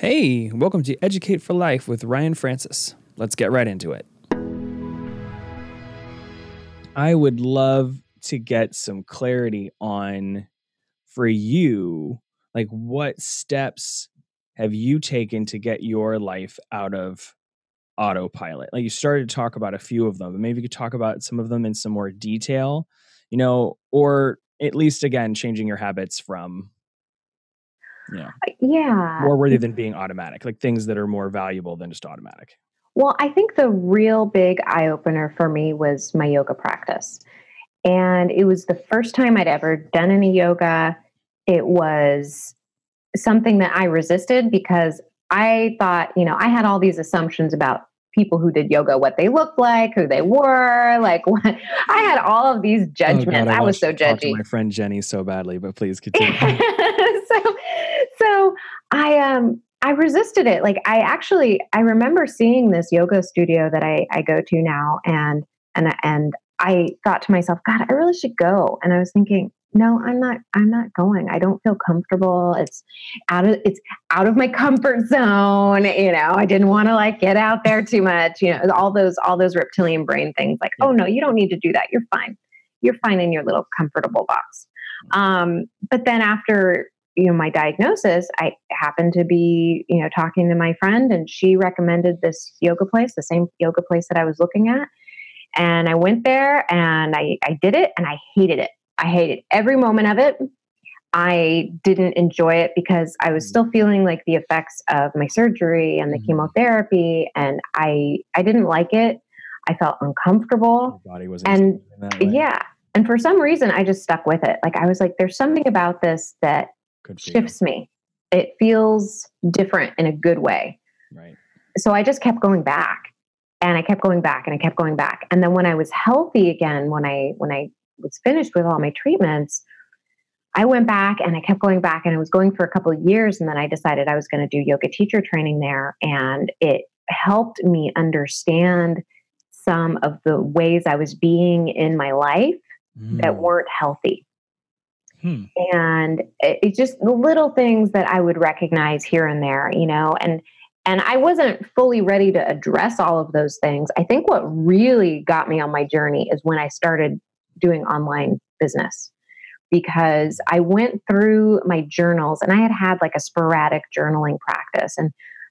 Hey, welcome to Educate for Life with Ryan Francis. Let's get right into it. I would love to get some clarity on for you, like what steps have you taken to get your life out of autopilot? Like you started to talk about a few of them, but maybe you could talk about some of them in some more detail, you know, or at least again, changing your habits from yeah. Uh, yeah. More worthy than being automatic, like things that are more valuable than just automatic. Well, I think the real big eye opener for me was my yoga practice. And it was the first time I'd ever done any yoga. It was something that I resisted because I thought, you know, I had all these assumptions about people who did yoga, what they looked like, who they were, like what I had all of these judgments. Oh God, I, I was so judgy. my friend Jenny so badly, but please continue. so so I um I resisted it. Like I actually I remember seeing this yoga studio that I, I go to now and and and I thought to myself, God, I really should go. And I was thinking, no, I'm not I'm not going. I don't feel comfortable. It's out of it's out of my comfort zone. You know, I didn't want to like get out there too much. You know, all those all those reptilian brain things like, oh no, you don't need to do that. You're fine. You're fine in your little comfortable box. Mm. Um, but then after you know my diagnosis i happened to be you know talking to my friend and she recommended this yoga place the same yoga place that i was looking at. And i went there and i, I did it and i hated it. I hated every moment of it. I didn't enjoy it because i was still feeling like the effects of my surgery and the mm-hmm. chemotherapy and i i didn't like it. I felt uncomfortable. Your body was and yeah. And for some reason i just stuck with it. Like i was like there's something about this that shifts me. It feels different in a good way. Right. So I just kept going back and I kept going back and I kept going back. And then when I was healthy again, when I when I was finished with all my treatments, I went back and I kept going back and I was going for a couple of years and then I decided I was going to do yoga teacher training there and it helped me understand some of the ways I was being in my life mm. that weren't healthy. Hmm. And it's just the little things that I would recognize here and there, you know, and and I wasn't fully ready to address all of those things. I think what really got me on my journey is when I started doing online business because I went through my journals and I had had like a sporadic journaling practice. And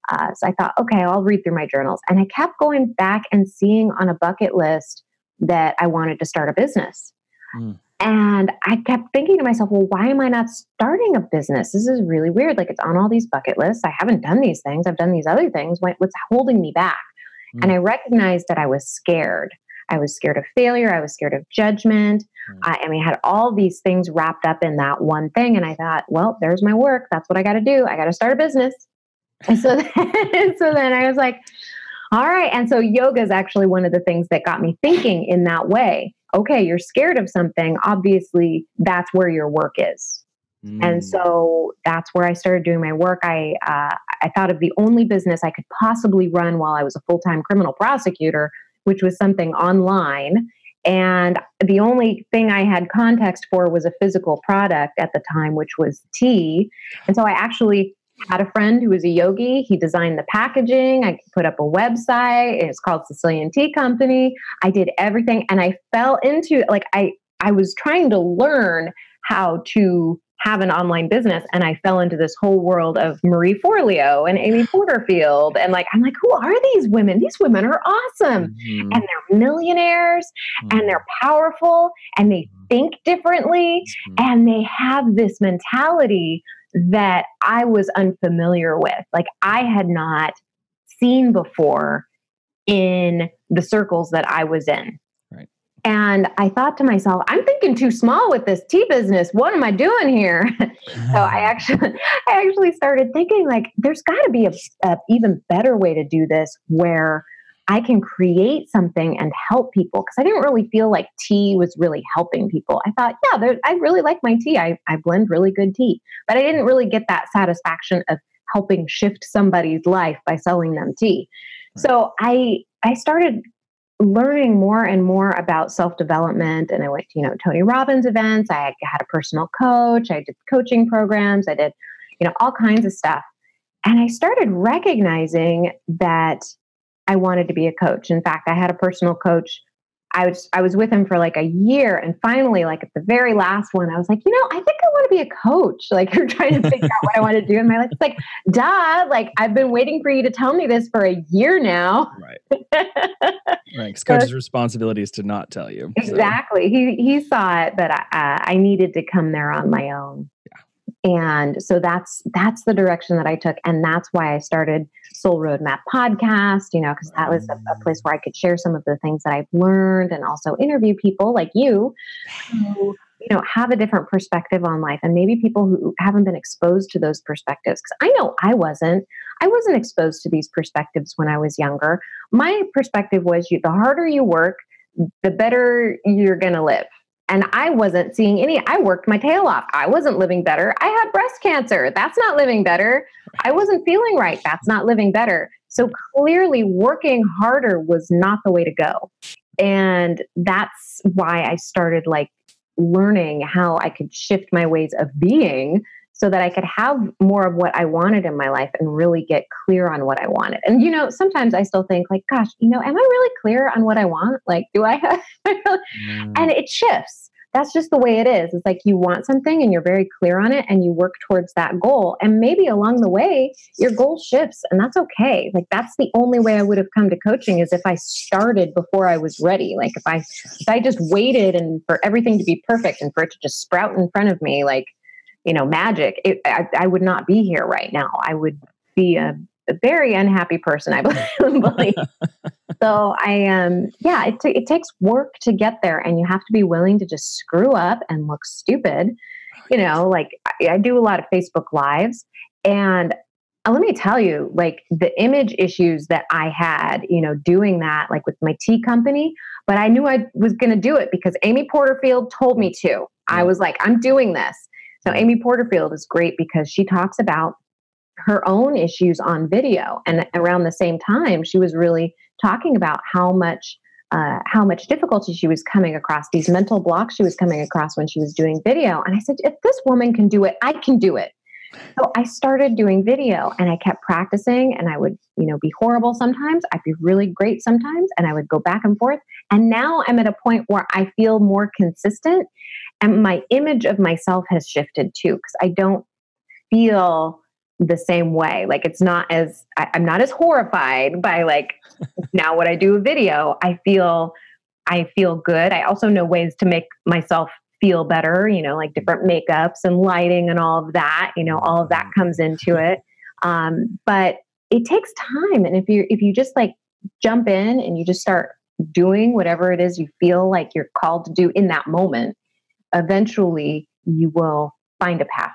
uh, so I thought, okay, I'll read through my journals. And I kept going back and seeing on a bucket list that I wanted to start a business. Mm. And I kept thinking to myself, well, why am I not starting a business? This is really weird. Like it's on all these bucket lists. I haven't done these things. I've done these other things. What's holding me back? Mm. And I recognized that I was scared. I was scared of failure. I was scared of judgment. Mm. I, I mean, I had all these things wrapped up in that one thing. And I thought, well, there's my work. That's what I got to do. I got to start a business. And so, then, so then I was like, all right. And so yoga is actually one of the things that got me thinking in that way okay, you're scared of something, obviously that's where your work is. Mm. And so that's where I started doing my work. I uh, I thought of the only business I could possibly run while I was a full time criminal prosecutor, which was something online. And the only thing I had context for was a physical product at the time, which was tea. And so I actually had a friend who was a yogi. He designed the packaging. I put up a website. It's called Sicilian Tea Company. I did everything and I fell into like I I was trying to learn how to have an online business and I fell into this whole world of Marie Forleo and Amy Porterfield and like I'm like who are these women? These women are awesome mm-hmm. and they're millionaires mm-hmm. and they're powerful and they mm-hmm. think differently mm-hmm. and they have this mentality that I was unfamiliar with. Like I had not seen before in the circles that I was in. Right. And I thought to myself, I'm thinking too small with this tea business. What am I doing here? so I actually I actually started thinking like there's got to be a, a even better way to do this where I can create something and help people because I didn't really feel like tea was really helping people. I thought, yeah, I really like my tea. I, I blend really good tea, but I didn't really get that satisfaction of helping shift somebody's life by selling them tea. So I I started learning more and more about self development, and I went to you know Tony Robbins events. I had a personal coach. I did coaching programs. I did you know all kinds of stuff. And I started recognizing that I wanted to be a coach. In fact, I had a personal coach I was I was with him for like a year, and finally, like at the very last one, I was like, you know, I think I want to be a coach. Like you're trying to figure out what I want to do in my life. It's like, duh, like I've been waiting for you to tell me this for a year now. Right. right. Because coach's so, responsibility is to not tell you. So. Exactly. He he saw it, but I, uh, I needed to come there on my own. Yeah. And so that's that's the direction that I took, and that's why I started Soul Roadmap podcast, you know, because that was a, a, place where I could share some of the things that I've learned and also interview people like you who, you know, have a different perspective on life and maybe people who haven't been exposed to those perspectives. Because I know I wasn't. I wasn't exposed to these perspectives when I was younger. My perspective was you, the harder you work, the better you're going to live. And I wasn't seeing any. I worked my tail off. I wasn't living better. I had breast cancer. That's not living better. I wasn't feeling right. That's not living better. So clearly, working harder was not the way to go. And that's why I started like learning how I could shift my ways of being so that I could have more of what I wanted in my life and really get clear on what I wanted. And you know, sometimes I still think like, gosh, you know, am I really clear on what I want? Like, do I have mm. and it shifts. That's just the way it is. It's like you want something and you're very clear on it and you work towards that goal. And maybe along the way, your goal shifts and that's okay. Like that's the only way I would have come to coaching is if I started before I was ready. Like if I if I just waited and for everything to be perfect and for it to just sprout in front of me, like you know, magic, it, I, I, would not be here right now. I would be a, a very unhappy person, I believe. so I um yeah, it, t- it takes work to get there, and you have to be willing to just screw up and look stupid. You know, like I, I do a lot of Facebook lives, and uh, let me tell you, like the image issues that I had, you know, doing that, like with my tea company, but I knew I was going to do it because Amy Porterfield told me to. I was like, I'm doing this. So Amy Porterfield is great because she talks about her own issues on video, and around the same time, she was really talking about how much uh, how much difficulty she was coming across, these mental blocks she was coming across when she was doing video. And I said, if this woman can do it, I can do it. So I started doing video and I kept practicing and I would, you know, be horrible sometimes. I'd be really great sometimes and I would go back and forth. And now I'm at a point where I feel more consistent and my image of myself has shifted too because I don't feel the same way. Like it's not as I, I'm not as horrified by like now what I do a video. I feel I feel good. I also know ways to make myself feel better, you know, like different makeups and lighting and all of that, you know, all of that comes into it. Um, but it takes time. And if you if you just like jump in and you just start doing whatever it is you feel like you're called to do in that moment, eventually you will find a path.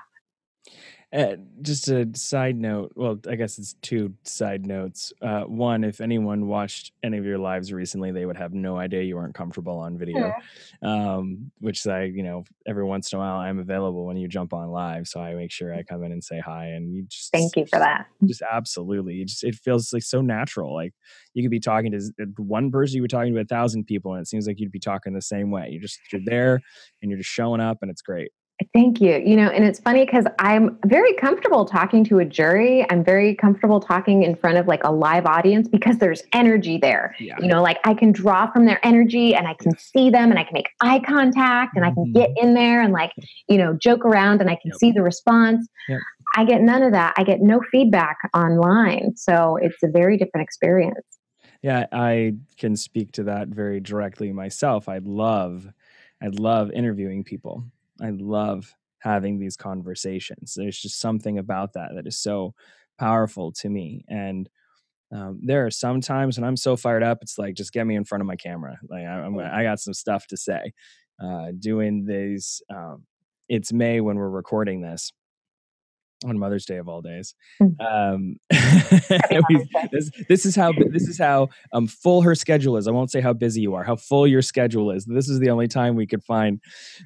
Uh, just a side note. Well, I guess it's two side notes. Uh, one, if anyone watched any of your lives recently, they would have no idea you weren't comfortable on video. Um, which I, you know, every once in a while I'm available when you jump on live, so I make sure I come in and say hi. And you just thank you for that. Just absolutely, it just it feels like so natural. Like you could be talking to one person, you were talking to a thousand people, and it seems like you'd be talking the same way. You just you're there and you're just showing up, and it's great. Thank you. You know, and it's funny because I'm very comfortable talking to a jury. I'm very comfortable talking in front of like a live audience because there's energy there. Yeah. You know, like I can draw from their energy and I can see them and I can make eye contact and I can get mm-hmm. in there and like, you know, joke around and I can yep. see the response. Yep. I get none of that. I get no feedback online. So it's a very different experience. Yeah, I can speak to that very directly myself. I love I love interviewing people I love having these conversations. There's just something about that that is so powerful to me. And um, there are some times when I'm so fired up, it's like just get me in front of my camera. Like I, am I got some stuff to say. Uh, doing these, um, it's May when we're recording this on Mother's Day of all days. Hmm. Um, this, this, is how this is how um, full her schedule is. I won't say how busy you are, how full your schedule is. This is the only time we could find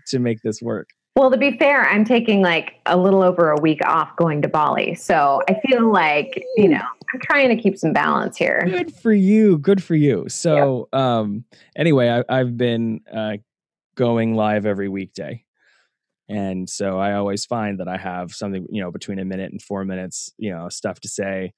to make this work. Well, to be fair, I'm taking like a little over a week off going to Bali. So I feel like, you know, I'm trying to keep some balance here. Good for you. Good for you. So, um, anyway, I, have been uh, going live every weekday And so I always find that I have something, you know, between a minute and four minutes, you know, stuff to say.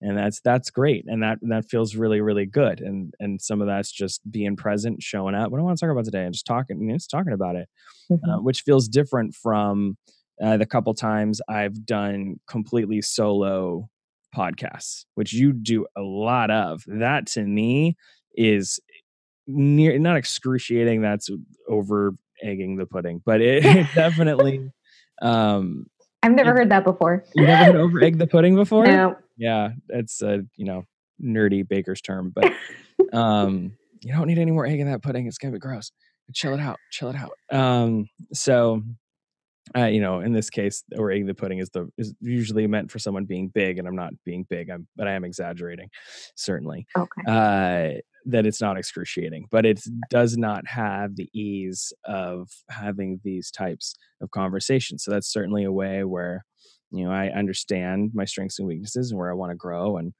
And that's that's great. And that that feels really, really good. And and some of that's just being present, showing up. What I want to talk about today and just talking, you know, just talking about it, mm-hmm. uh, which feels different from uh, the couple times I've done completely solo podcasts, which you do a lot of. That to me is near not excruciating. That's over egging the pudding, but it, it definitely. Um, I've never heard that before. You never heard over egg the pudding before? No. Yeah, it's a you know nerdy baker's term, but um, you don't need any more egg in that pudding. It's gonna be gross. Chill it out. Chill it out. Um, so uh, you know, in this case, or eating the pudding is the is usually meant for someone being big, and I'm not being big. I'm, but I am exaggerating, certainly. Okay. Uh, that it's not excruciating, but it does not have the ease of having these types of conversations. So that's certainly a way where, you know, I understand my strengths and weaknesses and where I want to grow, and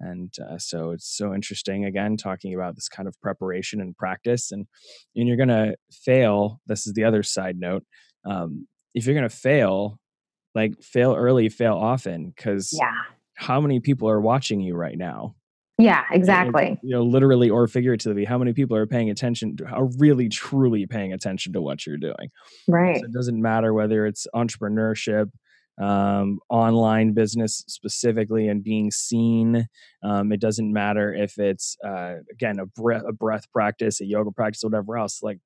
and uh, so it's so interesting again talking about this kind of preparation and practice, and and you're gonna fail. This is the other side note. Um, if you're going to fail, like fail early, fail often because yeah. how many people are watching you right now? Yeah, exactly. You know, literally or figuratively, how many people are paying attention to, are really truly paying attention to what you're doing? Right. So it doesn't matter whether it's entrepreneurship, um, online business specifically, and being seen. Um, it doesn't matter if it's uh, again a breath, a breath practice, a yoga practice, whatever else. Like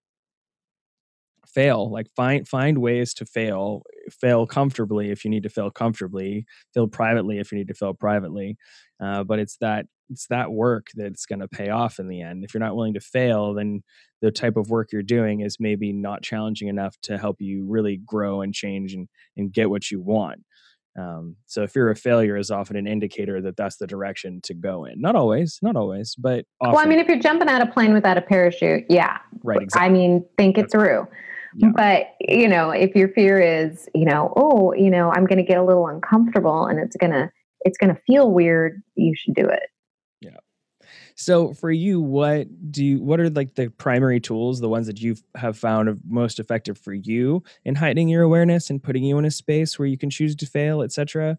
fail like find find ways to fail fail comfortably if you need to fail comfortably fail privately if you need to fail privately uh, but it's that it's that work that's going to pay off in the end if you're not willing to fail then the type of work you're doing is maybe not challenging enough to help you really grow and change and, and get what you want um, so fear of failure is often an indicator that that's the direction to go in. Not always, not always, but often. well, I mean, if you're jumping out of plane without a parachute, yeah, right. Exactly. I mean, think it through. Yeah. But, you know, if your fear is, you know, oh, you know, I'm going to get a little uncomfortable and it's going to, it's going to feel weird, you should do it. Yeah. So for you, what do you, what are like the primary tools, the ones that you have found most effective for you in heightening your awareness and putting you in a space where you can choose to fail, etc.?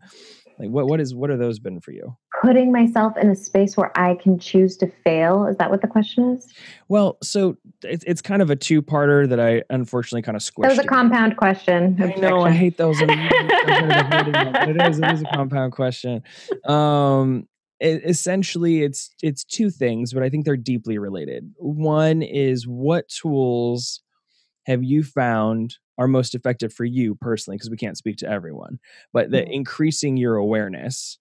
Like what, what is, what are those been for you? putting myself in a space where I can choose to fail? Is that what the question is? Well, so it's, it's kind of a two parter that I unfortunately kind of squished. That was a compound question. I know, I hate those. it is, it is a compound question. Um, it, essentially, it's it's two things, but I think they're deeply related. One is what tools have you found are most effective for you personally? Because we can't speak to everyone, but the mm-hmm. increasing your awareness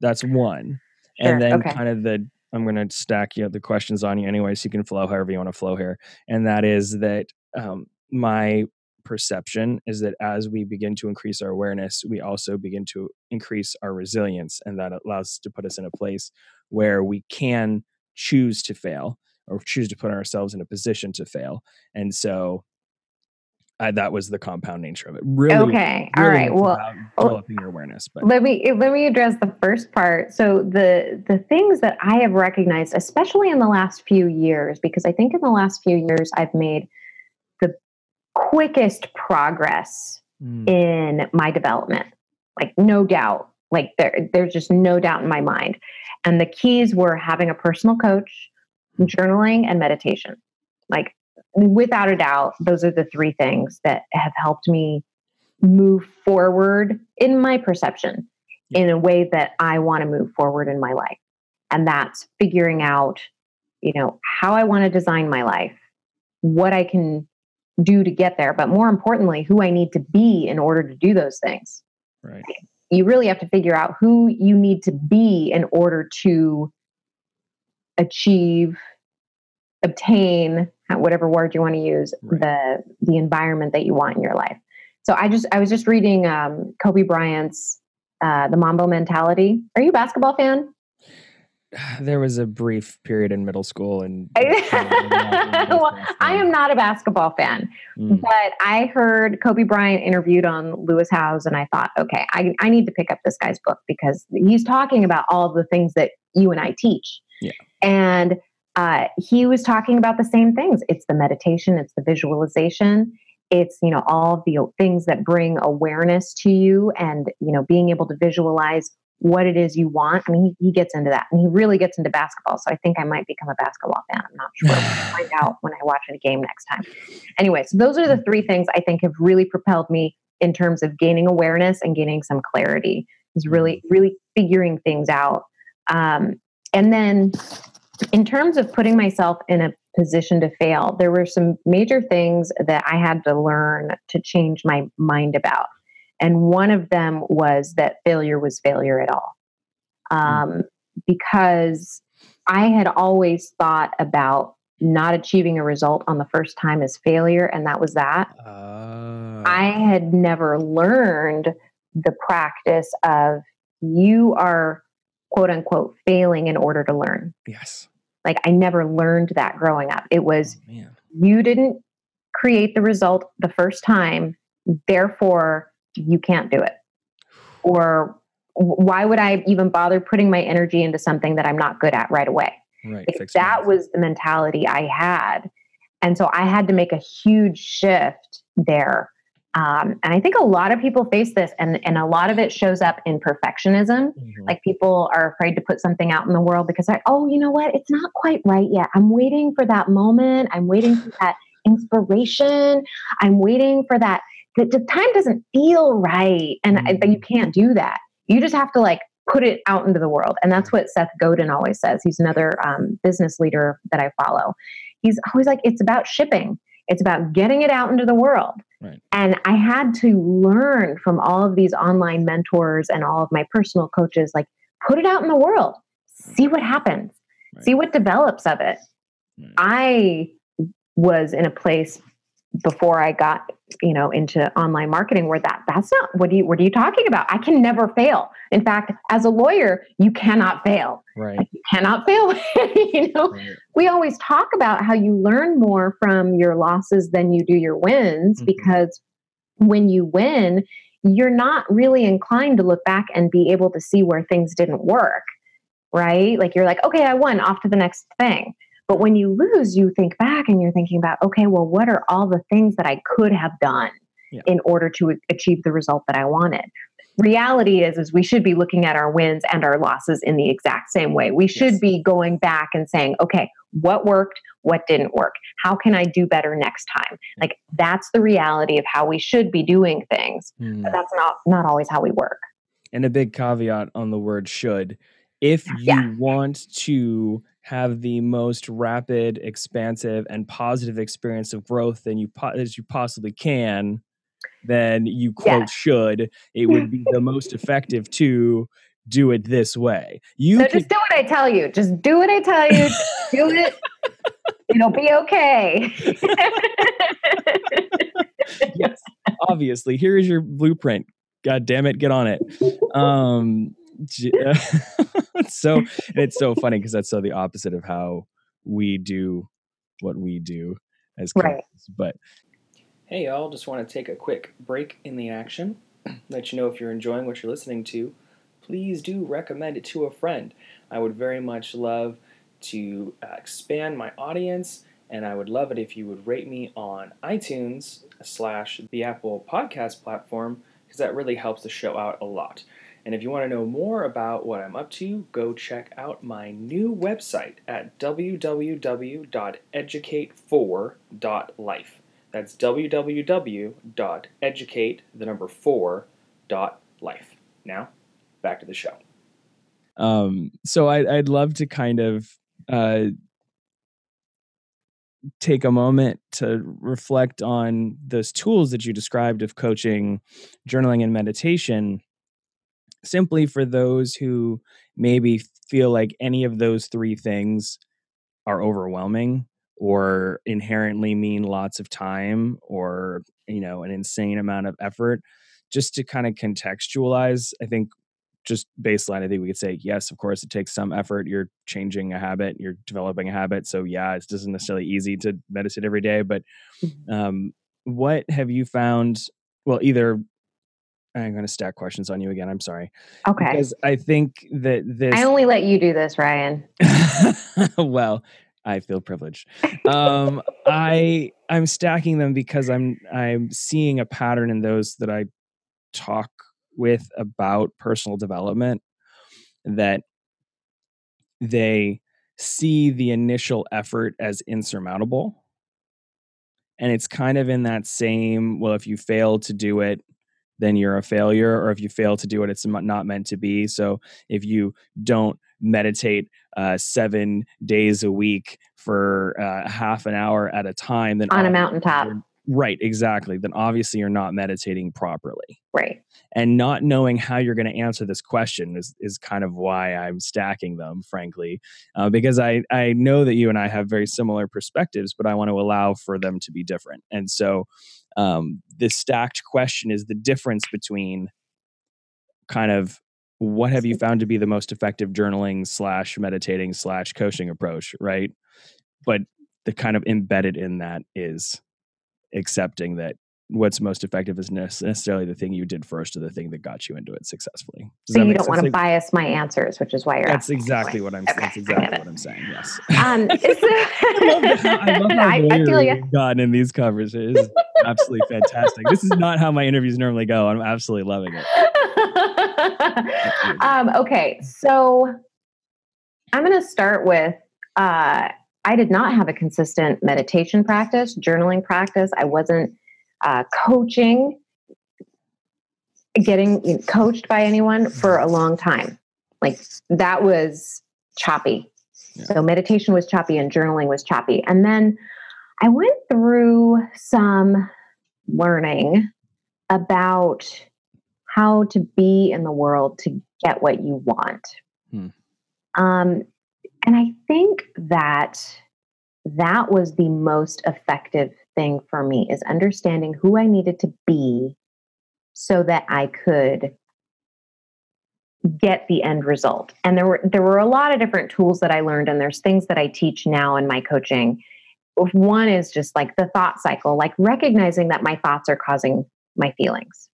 that's one. Sure. And then okay. kind of the I'm going to stack you know, the questions on you anyway, so you can flow however you want to flow here. And that is that um, my perception is that as we begin to increase our awareness, we also begin to increase our resilience, and that allows us to put us in a place where we can choose to fail or choose to put ourselves in a position to fail. And so I, that was the compound nature of it. Really, okay, really all right. Well, developing your awareness. But let me let me address the first part. So the the things that I have recognized, especially in the last few years, because I think in the last few years I've made the quickest progress mm. in my development. Like no doubt, like there there's just no doubt in my mind. And the keys were having a personal coach, journaling, and meditation. Like without a doubt, those are the three things that have helped me move forward in my perception in a way that I want to move forward in my life. And that's figuring out, you know, how I want to design my life, what I can do to get there, but more importantly, who I need to be in order to do those things. Right. You really have to figure out who you need to be in order to achieve, obtain, whatever word you want to use, right. the the environment that you want in your life. So I just I was just reading um, Kobe Bryant's uh, The Mamba Mentality. Are you a basketball fan? There was a brief period in middle school, and well, I am not a basketball fan, mm. but I heard Kobe Bryant interviewed on Lewis Howes, and I thought, okay, I, I need to pick up this guy's book because he's talking about all the things that you and I teach. Yeah. And uh, he was talking about the same things. It's the meditation, it's the visualization, it's you know all the things that bring awareness to you and you know being able to visualize what it is you want. I mean he, he gets into that and he really gets into basketball so i think i might become a basketball fan. I'm not sure. We'll find out when i watch a game next time. Anyway so those are the three things i think have really propelled me in terms of gaining awareness and gaining some clarity is really really figuring things out. Um, and then in terms of putting myself in a position to fail, there were some major things that I had to learn to change my mind about. And one of them was that failure was failure at all. Um, because I had always thought about not achieving a result on the first time as failure, and that was that. Uh. I had never learned the practice of you are quote unquote failing in order to learn. Yes. Like I never learned that growing up. It was oh, you didn't create the result the first time, therefore you can't do it. Or why would I even bother putting my energy into something that I'm not good at right away? Right. Like that was the mentality I had. And so I had to make a huge shift there um, and I think a lot of people face this, and, and a lot of it shows up in perfectionism. Mm-hmm. Like people are afraid to put something out in the world because, like, oh, you know what? It's not quite right yet. I'm waiting for that moment. I'm waiting for that inspiration. I'm waiting for that. The, the time doesn't feel right. And mm-hmm. I, you can't do that. You just have to like put it out into the world. And that's what Seth Godin always says. He's another um, business leader that I follow. He's always like, it's about shipping. It's about getting it out into the world. Right. And I had to learn from all of these online mentors and all of my personal coaches like, put it out in the world, see what happens, right. see what develops of it. Right. I was in a place before I got, you know, into online marketing where that that's not what do you what are you talking about? I can never fail. In fact, as a lawyer, you cannot fail. Right. Like, you cannot fail. you know, right. we always talk about how you learn more from your losses than you do your wins mm-hmm. because when you win, you're not really inclined to look back and be able to see where things didn't work. Right? Like you're like, okay, I won, off to the next thing. But when you lose, you think back and you're thinking about, okay, well, what are all the things that I could have done yeah. in order to achieve the result that I wanted? Reality is, is we should be looking at our wins and our losses in the exact same way. We should yes. be going back and saying, okay, what worked, what didn't work? How can I do better next time? Like that's the reality of how we should be doing things. Mm. But that's not not always how we work. And a big caveat on the word should. If you yeah. want to have the most rapid, expansive, and positive experience of growth than you po- as you possibly can, then you quote yeah. should. It would be the most effective to do it this way. You so just do what I tell you. Just do what I tell you. do it. It'll be okay. yes, obviously. Here is your blueprint. God damn it, get on it. Um, so it's so funny because that's so the opposite of how we do what we do as coaches. Right. But hey, y'all, just want to take a quick break in the action. Let you know if you're enjoying what you're listening to. Please do recommend it to a friend. I would very much love to uh, expand my audience, and I would love it if you would rate me on iTunes slash the Apple Podcast platform because that really helps the show out a lot. And if you want to know more about what I'm up to, go check out my new website at www.educate4.life. That's www.educate the number 4.life. Now, back to the show. Um, so I, I'd love to kind of uh, take a moment to reflect on those tools that you described of coaching, journaling, and meditation simply for those who maybe feel like any of those three things are overwhelming or inherently mean lots of time or you know an insane amount of effort just to kind of contextualize i think just baseline i think we could say yes of course it takes some effort you're changing a habit you're developing a habit so yeah it doesn't necessarily easy to meditate every day but mm-hmm. um, what have you found well either I'm going to stack questions on you again. I'm sorry. Okay. Because I think that this. I only let you do this, Ryan. well, I feel privileged. Um, I I'm stacking them because I'm I'm seeing a pattern in those that I talk with about personal development that they see the initial effort as insurmountable. And it's kind of in that same, well, if you fail to do it, then you're a failure. Or if you fail to do it, it's not meant to be. So if you don't meditate uh, seven days a week for uh, half an hour at a time, then on a mountaintop. Right, exactly. Then obviously you're not meditating properly. Right. And not knowing how you're going to answer this question is, is kind of why I'm stacking them, frankly, uh, because I, I know that you and I have very similar perspectives, but I want to allow for them to be different. And so um, this stacked question is the difference between kind of what have you found to be the most effective journaling slash meditating slash coaching approach, right? But the kind of embedded in that is accepting that what's most effective is necessarily the thing you did first or the thing that got you into it successfully. Does so you don't want to bias my answers, which is why you're. That's exactly what I'm. Okay, that's exactly what I'm saying. Yes. Um, I love how, I love how I, I feel you. gotten in these conversations. It's absolutely fantastic. This is not how my interviews normally go. I'm absolutely loving it. um, okay, so I'm going to start with. Uh, I did not have a consistent meditation practice, journaling practice. I wasn't uh, coaching, getting coached by anyone for a long time. Like that was choppy. Yeah. So meditation was choppy and journaling was choppy. And then I went through some learning about how to be in the world to get what you want. Hmm. Um, and I think that that was the most effective thing for me is understanding who I needed to be so that I could get the end result. And there were there were a lot of different tools that I learned and there's things that I teach now in my coaching. One is just like the thought cycle, like recognizing that my thoughts are causing my feelings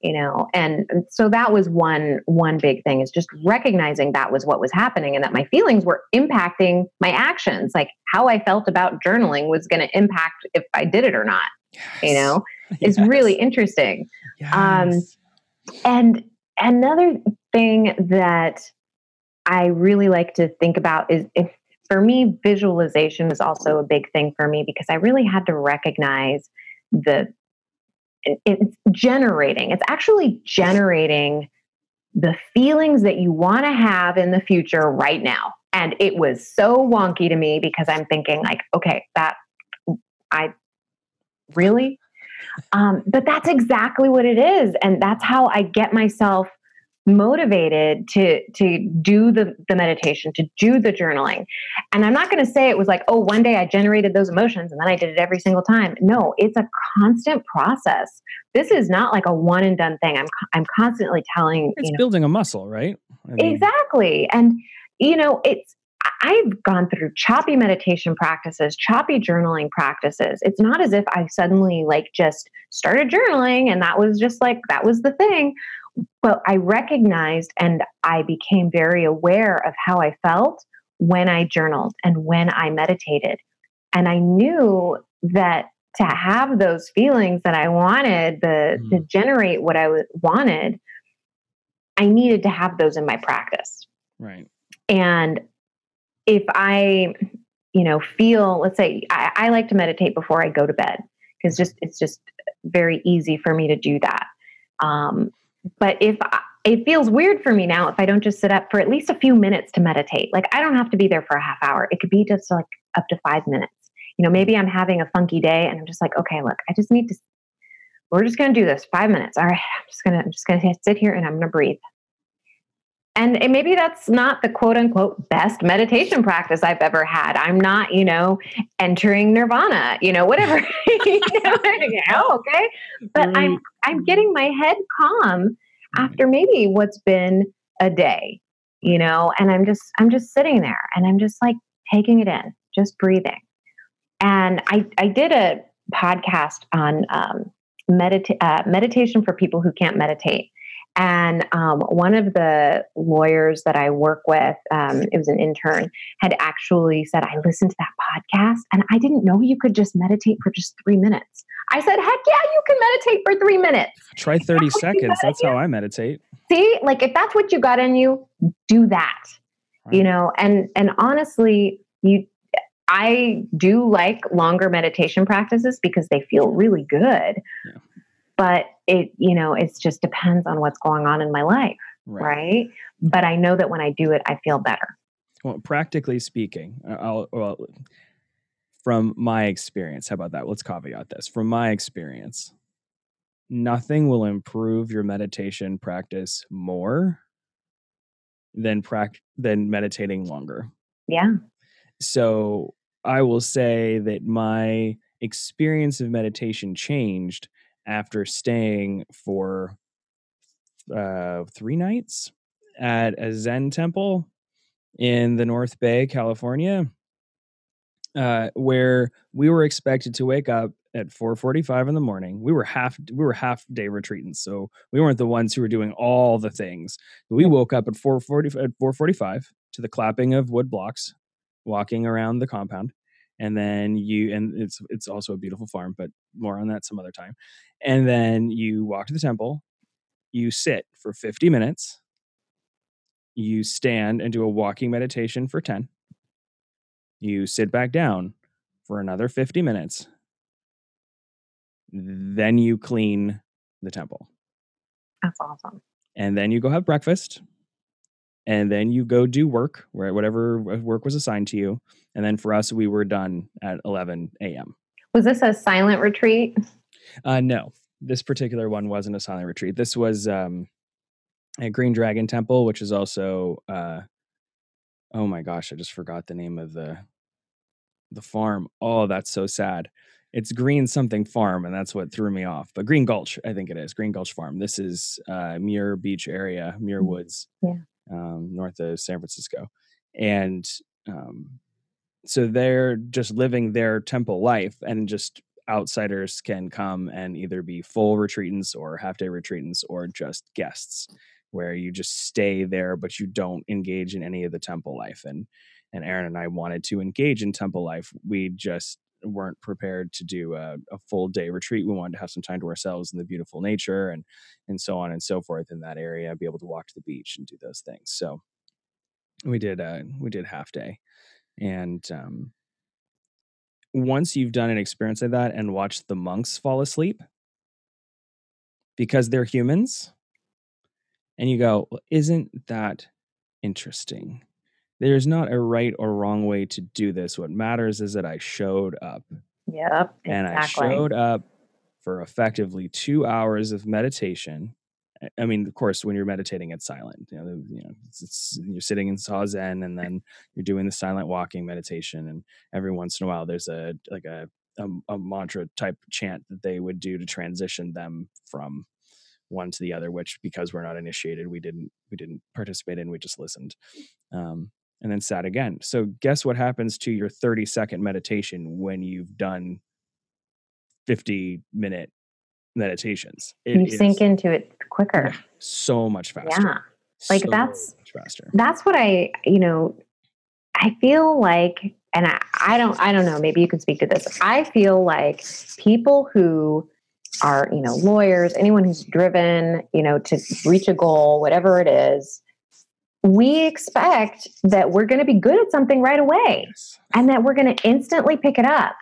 you know and so that was one one big thing is just recognizing that was what was happening and that my feelings were impacting my actions like how i felt about journaling was going to impact if i did it or not yes. you know yes. is really interesting um, yes. um and another thing that i really like to think about is if for me visualization is also a big thing for me because i really had to recognize the it's generating, it's actually generating the feelings that you want to have in the future right now. And it was so wonky to me because I'm thinking, like, okay, that I really, um, but that's exactly what it is. And that's how I get myself motivated to to do the the meditation to do the journaling. And i'm not going to say it was like oh one day i generated those emotions and then i did it every single time. No it's a constant process. This is not like a one and done thing. I'm i'm constantly telling it's you know, building a muscle right? I mean, exactly. And you know it's I've gone through choppy meditation practices, choppy journaling practices. It's not as if I suddenly like just started journaling and that was just like that was the thing but I recognized and I became very aware of how I felt when I journaled and when I meditated. And I knew that to have those feelings that I wanted, the mm. to generate what I w- wanted, I needed to have those in my practice. Right. And if I, you know, feel, let's say I, I like to meditate before I go to bed because just it's just very easy for me to do that. Um, but if I, it feels weird for me now if I don't just sit up for at least a few minutes to meditate. Like I don't have to be there for a half hour. It could be just like up to five minutes. You know, maybe I'm having a funky day and I'm just like, okay, look, I just need to. We're just going to do this five minutes. All right, I'm just gonna, I'm just gonna sit here and I'm gonna breathe. And, and maybe that's not the quote unquote best meditation practice I've ever had. I'm not, you know, entering nirvana, you know, whatever. you know, okay. But I'm mm. I'm getting my head calm after maybe what's been a day, you know, and I'm just I'm just sitting there and I'm just like taking it in, just breathing. And I I did a podcast on um, medita- uh, meditation for people who can't meditate And um, one of the lawyers that I work with, um, it was an intern, had actually said, I listened to that podcast and I didn't know you could just meditate for just three minutes. I said, heck yeah, you can meditate for three minutes. Try 30 seconds. That's how I meditate. See, like if that's what you got in you, do that. Right. You know, and and honestly, you I do like longer meditation practices because they feel really good. Yeah. But it, you know, it just depends on what's going on in my life, right. right? But I know that when I do it, I feel better. Well, practically speaking, I'll, well, from my experience, how about that? Let's caveat this. From my experience, nothing will improve your meditation practice more than prac- than meditating longer. Yeah. So I will say that my experience of meditation changed after staying for uh, three nights at a Zen temple in the North Bay, California, uh, where we were expected to wake up at 4:45 in the morning. We were half we were half day retreatants, so we weren't the ones who were doing all the things. We woke up at 4:40 at 4:45 to the clapping of wood blocks, walking around the compound, and then you and it's it's also a beautiful farm, but more on that some other time. And then you walk to the temple, you sit for 50 minutes, you stand and do a walking meditation for 10. You sit back down for another 50 minutes then you clean the temple. That's awesome. And then you go have breakfast. And then you go do work, where whatever work was assigned to you. And then for us, we were done at 11 a.m. Was this a silent retreat? Uh, no, this particular one wasn't a silent retreat. This was um, a Green Dragon Temple, which is also, uh, oh my gosh, I just forgot the name of the the farm. Oh, that's so sad it's Green something Farm, and that's what threw me off. But Green Gulch, I think it is Green Gulch Farm. This is uh, Muir Beach area, Muir mm, Woods, yeah. um, north of San Francisco, and um, so they're just living their temple life, and just outsiders can come and either be full retreatants or half day retreatants or just guests, where you just stay there, but you don't engage in any of the temple life. And and Aaron and I wanted to engage in temple life. We just weren't prepared to do a, a, full day retreat. We wanted to have some time to ourselves in the beautiful nature and and so on and so forth in that area. Be able to walk to the beach and do those things. So we did uh we did half day, and um, once you've done an experience like that and watched the monks fall asleep because they're humans, and you go, well, isn't that interesting? there's not a right or wrong way to do this. What matters is that I showed up. Yep. Exactly. And I showed up for effectively two hours of meditation. I mean, of course, when you're meditating, it's silent. You know, you know it's, it's, you're sitting in zazen, and then you're doing the silent walking meditation. And every once in a while, there's a like a, a, a mantra type chant that they would do to transition them from one to the other. Which, because we're not initiated, we didn't we didn't participate in. We just listened. Um, and then sat again. So guess what happens to your 30 second meditation when you've done 50 minute meditations? It you sink into it quicker. Yeah, so much faster. Yeah. Like so that's faster. That's what I, you know, I feel like and I, I don't I don't know, maybe you can speak to this. I feel like people who are, you know, lawyers, anyone who's driven, you know, to reach a goal, whatever it is, we expect that we're going to be good at something right away and that we're going to instantly pick it up.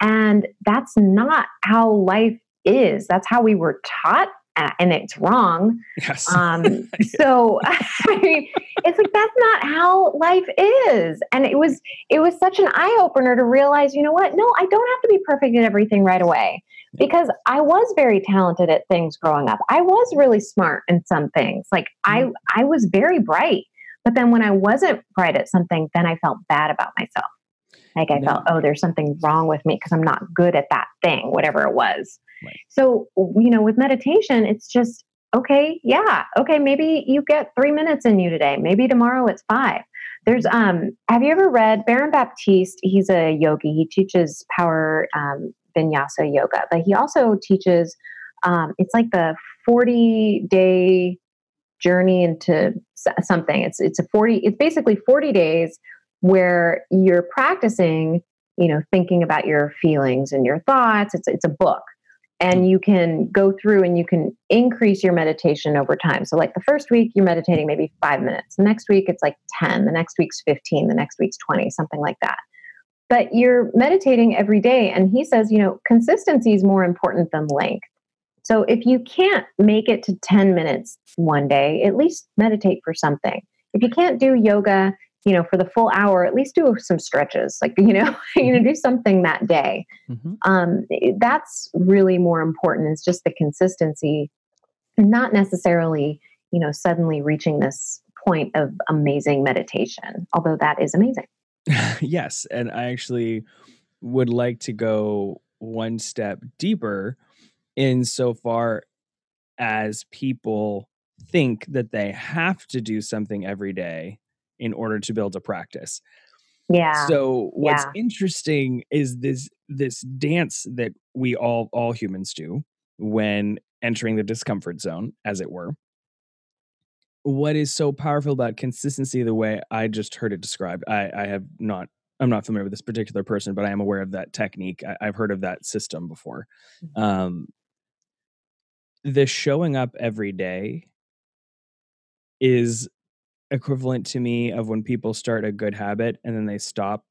And that's not how life is. That's how we were taught, and it's wrong. Yes. Um, so I mean, it's like that's not how life is. And it was it was such an eye opener to realize, you know what? No, I don't have to be perfect at everything right away because I was very talented at things growing up. I was really smart in some things. Like mm-hmm. I I was very bright. But then when I wasn't bright at something, then I felt bad about myself. Like I felt, oh, there's something wrong with me because I'm not good at that thing, whatever it was. Right. So, you know, with meditation, it's just, okay, yeah, okay, maybe you get three minutes in you today. Maybe tomorrow it's five. There's um, have you ever read Baron Baptiste? He's a yogi. He teaches power um, vinyasa yoga, but he also teaches um, it's like the 40 day journey into something. It's it's a 40 it's basically 40 days where you're practicing, you know, thinking about your feelings and your thoughts. It's it's a book. And you can go through and you can increase your meditation over time. So, like the first week, you're meditating maybe five minutes. The next week, it's like 10. The next week's 15. The next week's 20, something like that. But you're meditating every day. And he says, you know, consistency is more important than length. So if you can't make it to 10 minutes one day, at least meditate for something. If you can't do yoga, you know, for the full hour, at least do some stretches, like, you know, you know, do something that day. Mm-hmm. Um, that's really more important is just the consistency, not necessarily, you know, suddenly reaching this point of amazing meditation, although that is amazing. yes. And I actually would like to go one step deeper insofar as people think that they have to do something every day in order to build a practice. Yeah. So what's yeah. interesting is this this dance that we all all humans do when entering the discomfort zone as it were. What is so powerful about consistency the way I just heard it described. I I have not I'm not familiar with this particular person, but I am aware of that technique. I, have heard of that system before. Mm-hmm. Um, the showing up every day is equivalent to me of when people start a good habit and then they stop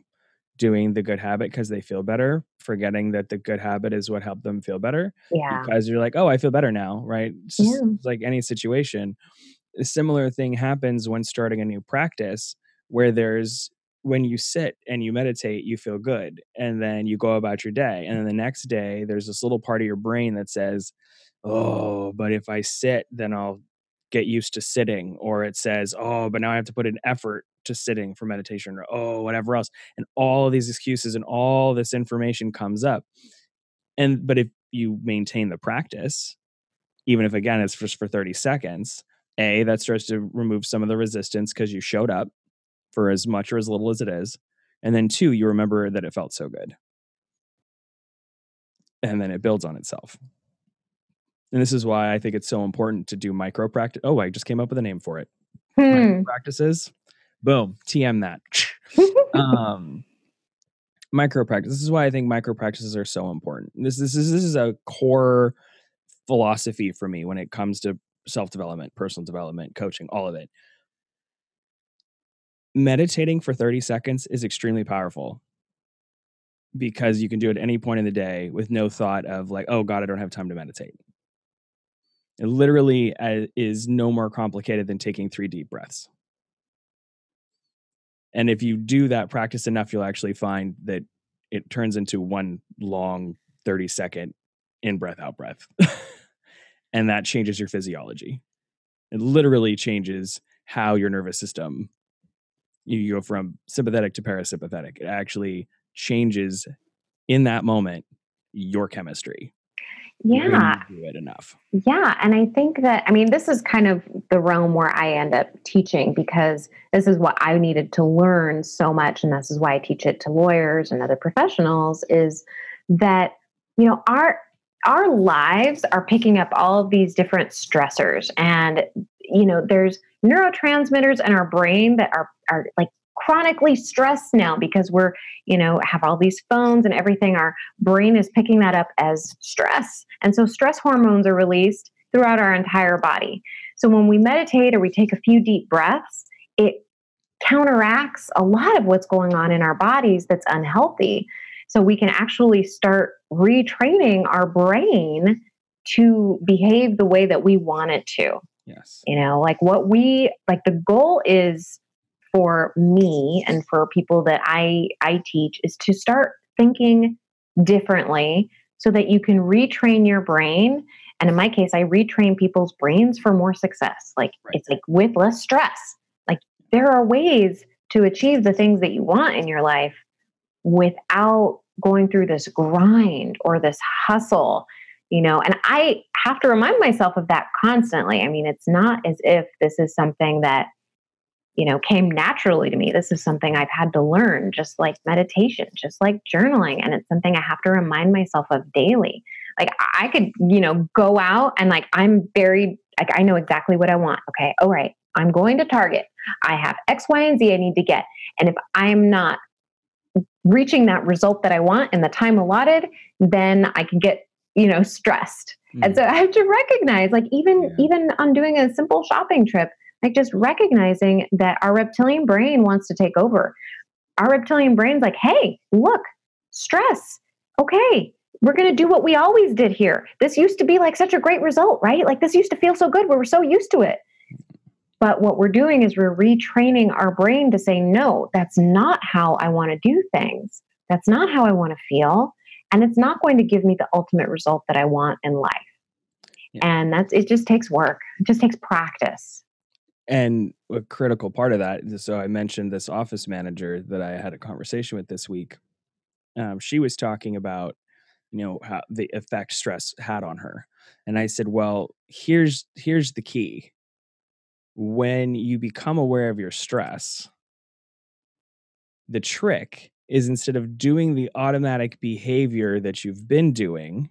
doing the good habit because they feel better, forgetting that the good habit is what helped them feel better. Yeah. Because you're like, oh, I feel better now, right? It's yeah. like any situation. A similar thing happens when starting a new practice where there's when you sit and you meditate, you feel good. And then you go about your day. And then the next day, there's this little part of your brain that says, oh, but if I sit, then I'll get used to sitting. Or it says, oh, but now I have to put an effort to sitting for meditation or oh, whatever else. And all these excuses and all this information comes up. And, but if you maintain the practice, even if again it's just for 30 seconds, A, that starts to remove some of the resistance because you showed up for as much or as little as it is. And then two, you remember that it felt so good. And then it builds on itself. And this is why I think it's so important to do micro practice. Oh, I just came up with a name for it. Hmm. practices. Boom. TM that. um, micro practice. This is why I think micro practices are so important. This, this is this is a core philosophy for me when it comes to self development, personal development, coaching, all of it. Meditating for 30 seconds is extremely powerful because you can do it at any point in the day with no thought of like, oh God, I don't have time to meditate. It literally uh, is no more complicated than taking three deep breaths. And if you do that practice enough, you'll actually find that it turns into one long 30 second in breath, out breath. and that changes your physiology. It literally changes how your nervous system, you go from sympathetic to parasympathetic. It actually changes in that moment your chemistry yeah do it enough yeah and i think that i mean this is kind of the realm where i end up teaching because this is what i needed to learn so much and this is why i teach it to lawyers and other professionals is that you know our our lives are picking up all of these different stressors and you know there's neurotransmitters in our brain that are are like chronically stressed now because we're, you know, have all these phones and everything. Our brain is picking that up as stress. And so stress hormones are released throughout our entire body. So when we meditate or we take a few deep breaths, it counteracts a lot of what's going on in our bodies that's unhealthy. So we can actually start retraining our brain to behave the way that we want it to. Yes. You know, like what we like the goal is for me and for people that I I teach is to start thinking differently so that you can retrain your brain and in my case I retrain people's brains for more success like right. it's like with less stress like there are ways to achieve the things that you want in your life without going through this grind or this hustle you know and i have to remind myself of that constantly i mean it's not as if this is something that you know came naturally to me this is something i've had to learn just like meditation just like journaling and it's something i have to remind myself of daily like i could you know go out and like i'm very Like I know exactly what I want. Okay. All right. I'm going to Target. I have X, Y, and Z I need to get. And if I'm not reaching that result that I want in the time allotted, then I can get, you know, stressed. Mm. And so I have to recognize, like, even yeah. even on doing a simple shopping trip, like just recognizing that our reptilian brain wants to take over. Our reptilian brain's like, hey, look, stress. Okay, we're going to do what we always did here. This used to be like such a great result, right? Like this used to feel so good. We were so used to it. But what we're doing is we're retraining our brain to say, no, that's not how I want to do things. That's not how I want to feel. And it's not going to give me the ultimate result that I want in life. Yeah. And that's it just takes work. It just takes practice. And a critical part of that, so I mentioned this office manager that I had a conversation with this week. Um, she was talking about, you know, how the effect stress had on her. And I said, well, here's here's the key when you become aware of your stress, the trick is instead of doing the automatic behavior that you've been doing,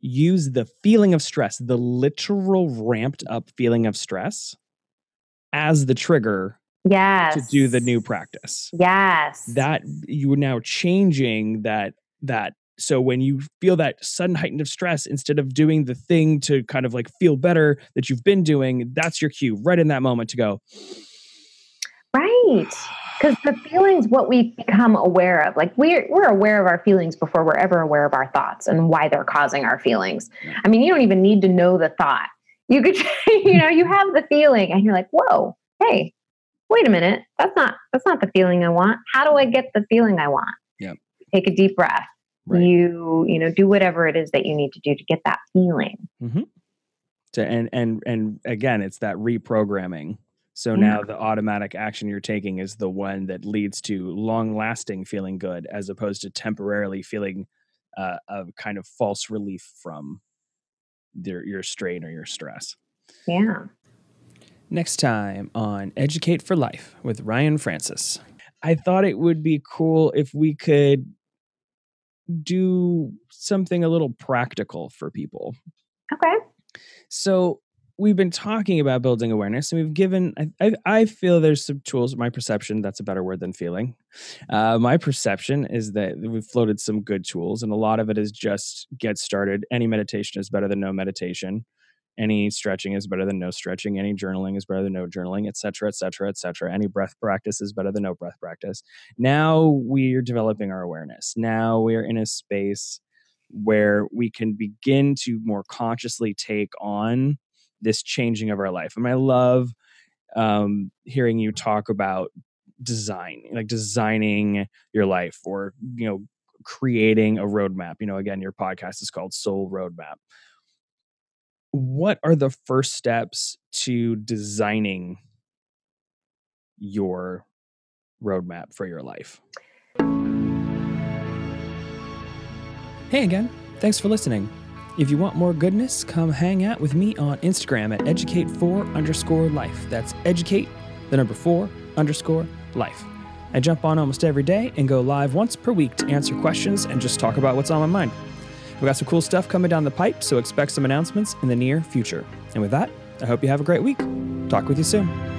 use the feeling of stress, the literal ramped up feeling of stress, as the trigger yes. to do the new practice. Yes. That you are now changing that that so when you feel that sudden heightened of stress, instead of doing the thing to kind of like feel better that you've been doing, that's your cue right in that moment to go. Right. Because the feelings, what we become aware of, like we're we're aware of our feelings before we're ever aware of our thoughts and why they're causing our feelings. I mean, you don't even need to know the thought. You could, you know, you have the feeling, and you're like, "Whoa, hey, wait a minute, that's not that's not the feeling I want. How do I get the feeling I want?" Yeah. Take a deep breath right. you you know do whatever it is that you need to do to get that feeling mm-hmm. to and and and again it's that reprogramming so yeah. now the automatic action you're taking is the one that leads to long lasting feeling good as opposed to temporarily feeling uh, a kind of false relief from your, your strain or your stress. Yeah. Next time on Educate for Life with Ryan Francis. I thought it would be cool if we could do something a little practical for people. Okay. So we've been talking about building awareness and we've given I, I, feel there's some tools my perception that's a better word than feeling uh, my perception is that we've floated some good tools and a lot of it is just get started any meditation is better than no meditation any stretching is better than no stretching any journaling is better than no journaling etc etc etc any breath practice is better than no breath practice. Now we're developing our awareness. Now we're in a space where we can begin to more consciously take on this changing of our life. And i love um, hearing you talk about design like designing your life or you know creating a roadmap. You know again your podcast is called soul roadmap what are the first steps to designing your roadmap for your life? Hey again, thanks for listening. If you want more goodness, come hang out with me on Instagram at educate4 underscore life. That's educate, the number four underscore life. I jump on almost every day and go live once per week to answer questions and just talk about what's on my mind. We've got some cool stuff coming down the pipe, so expect some announcements in the near future. And with that, I hope you have a great week. Talk with you soon.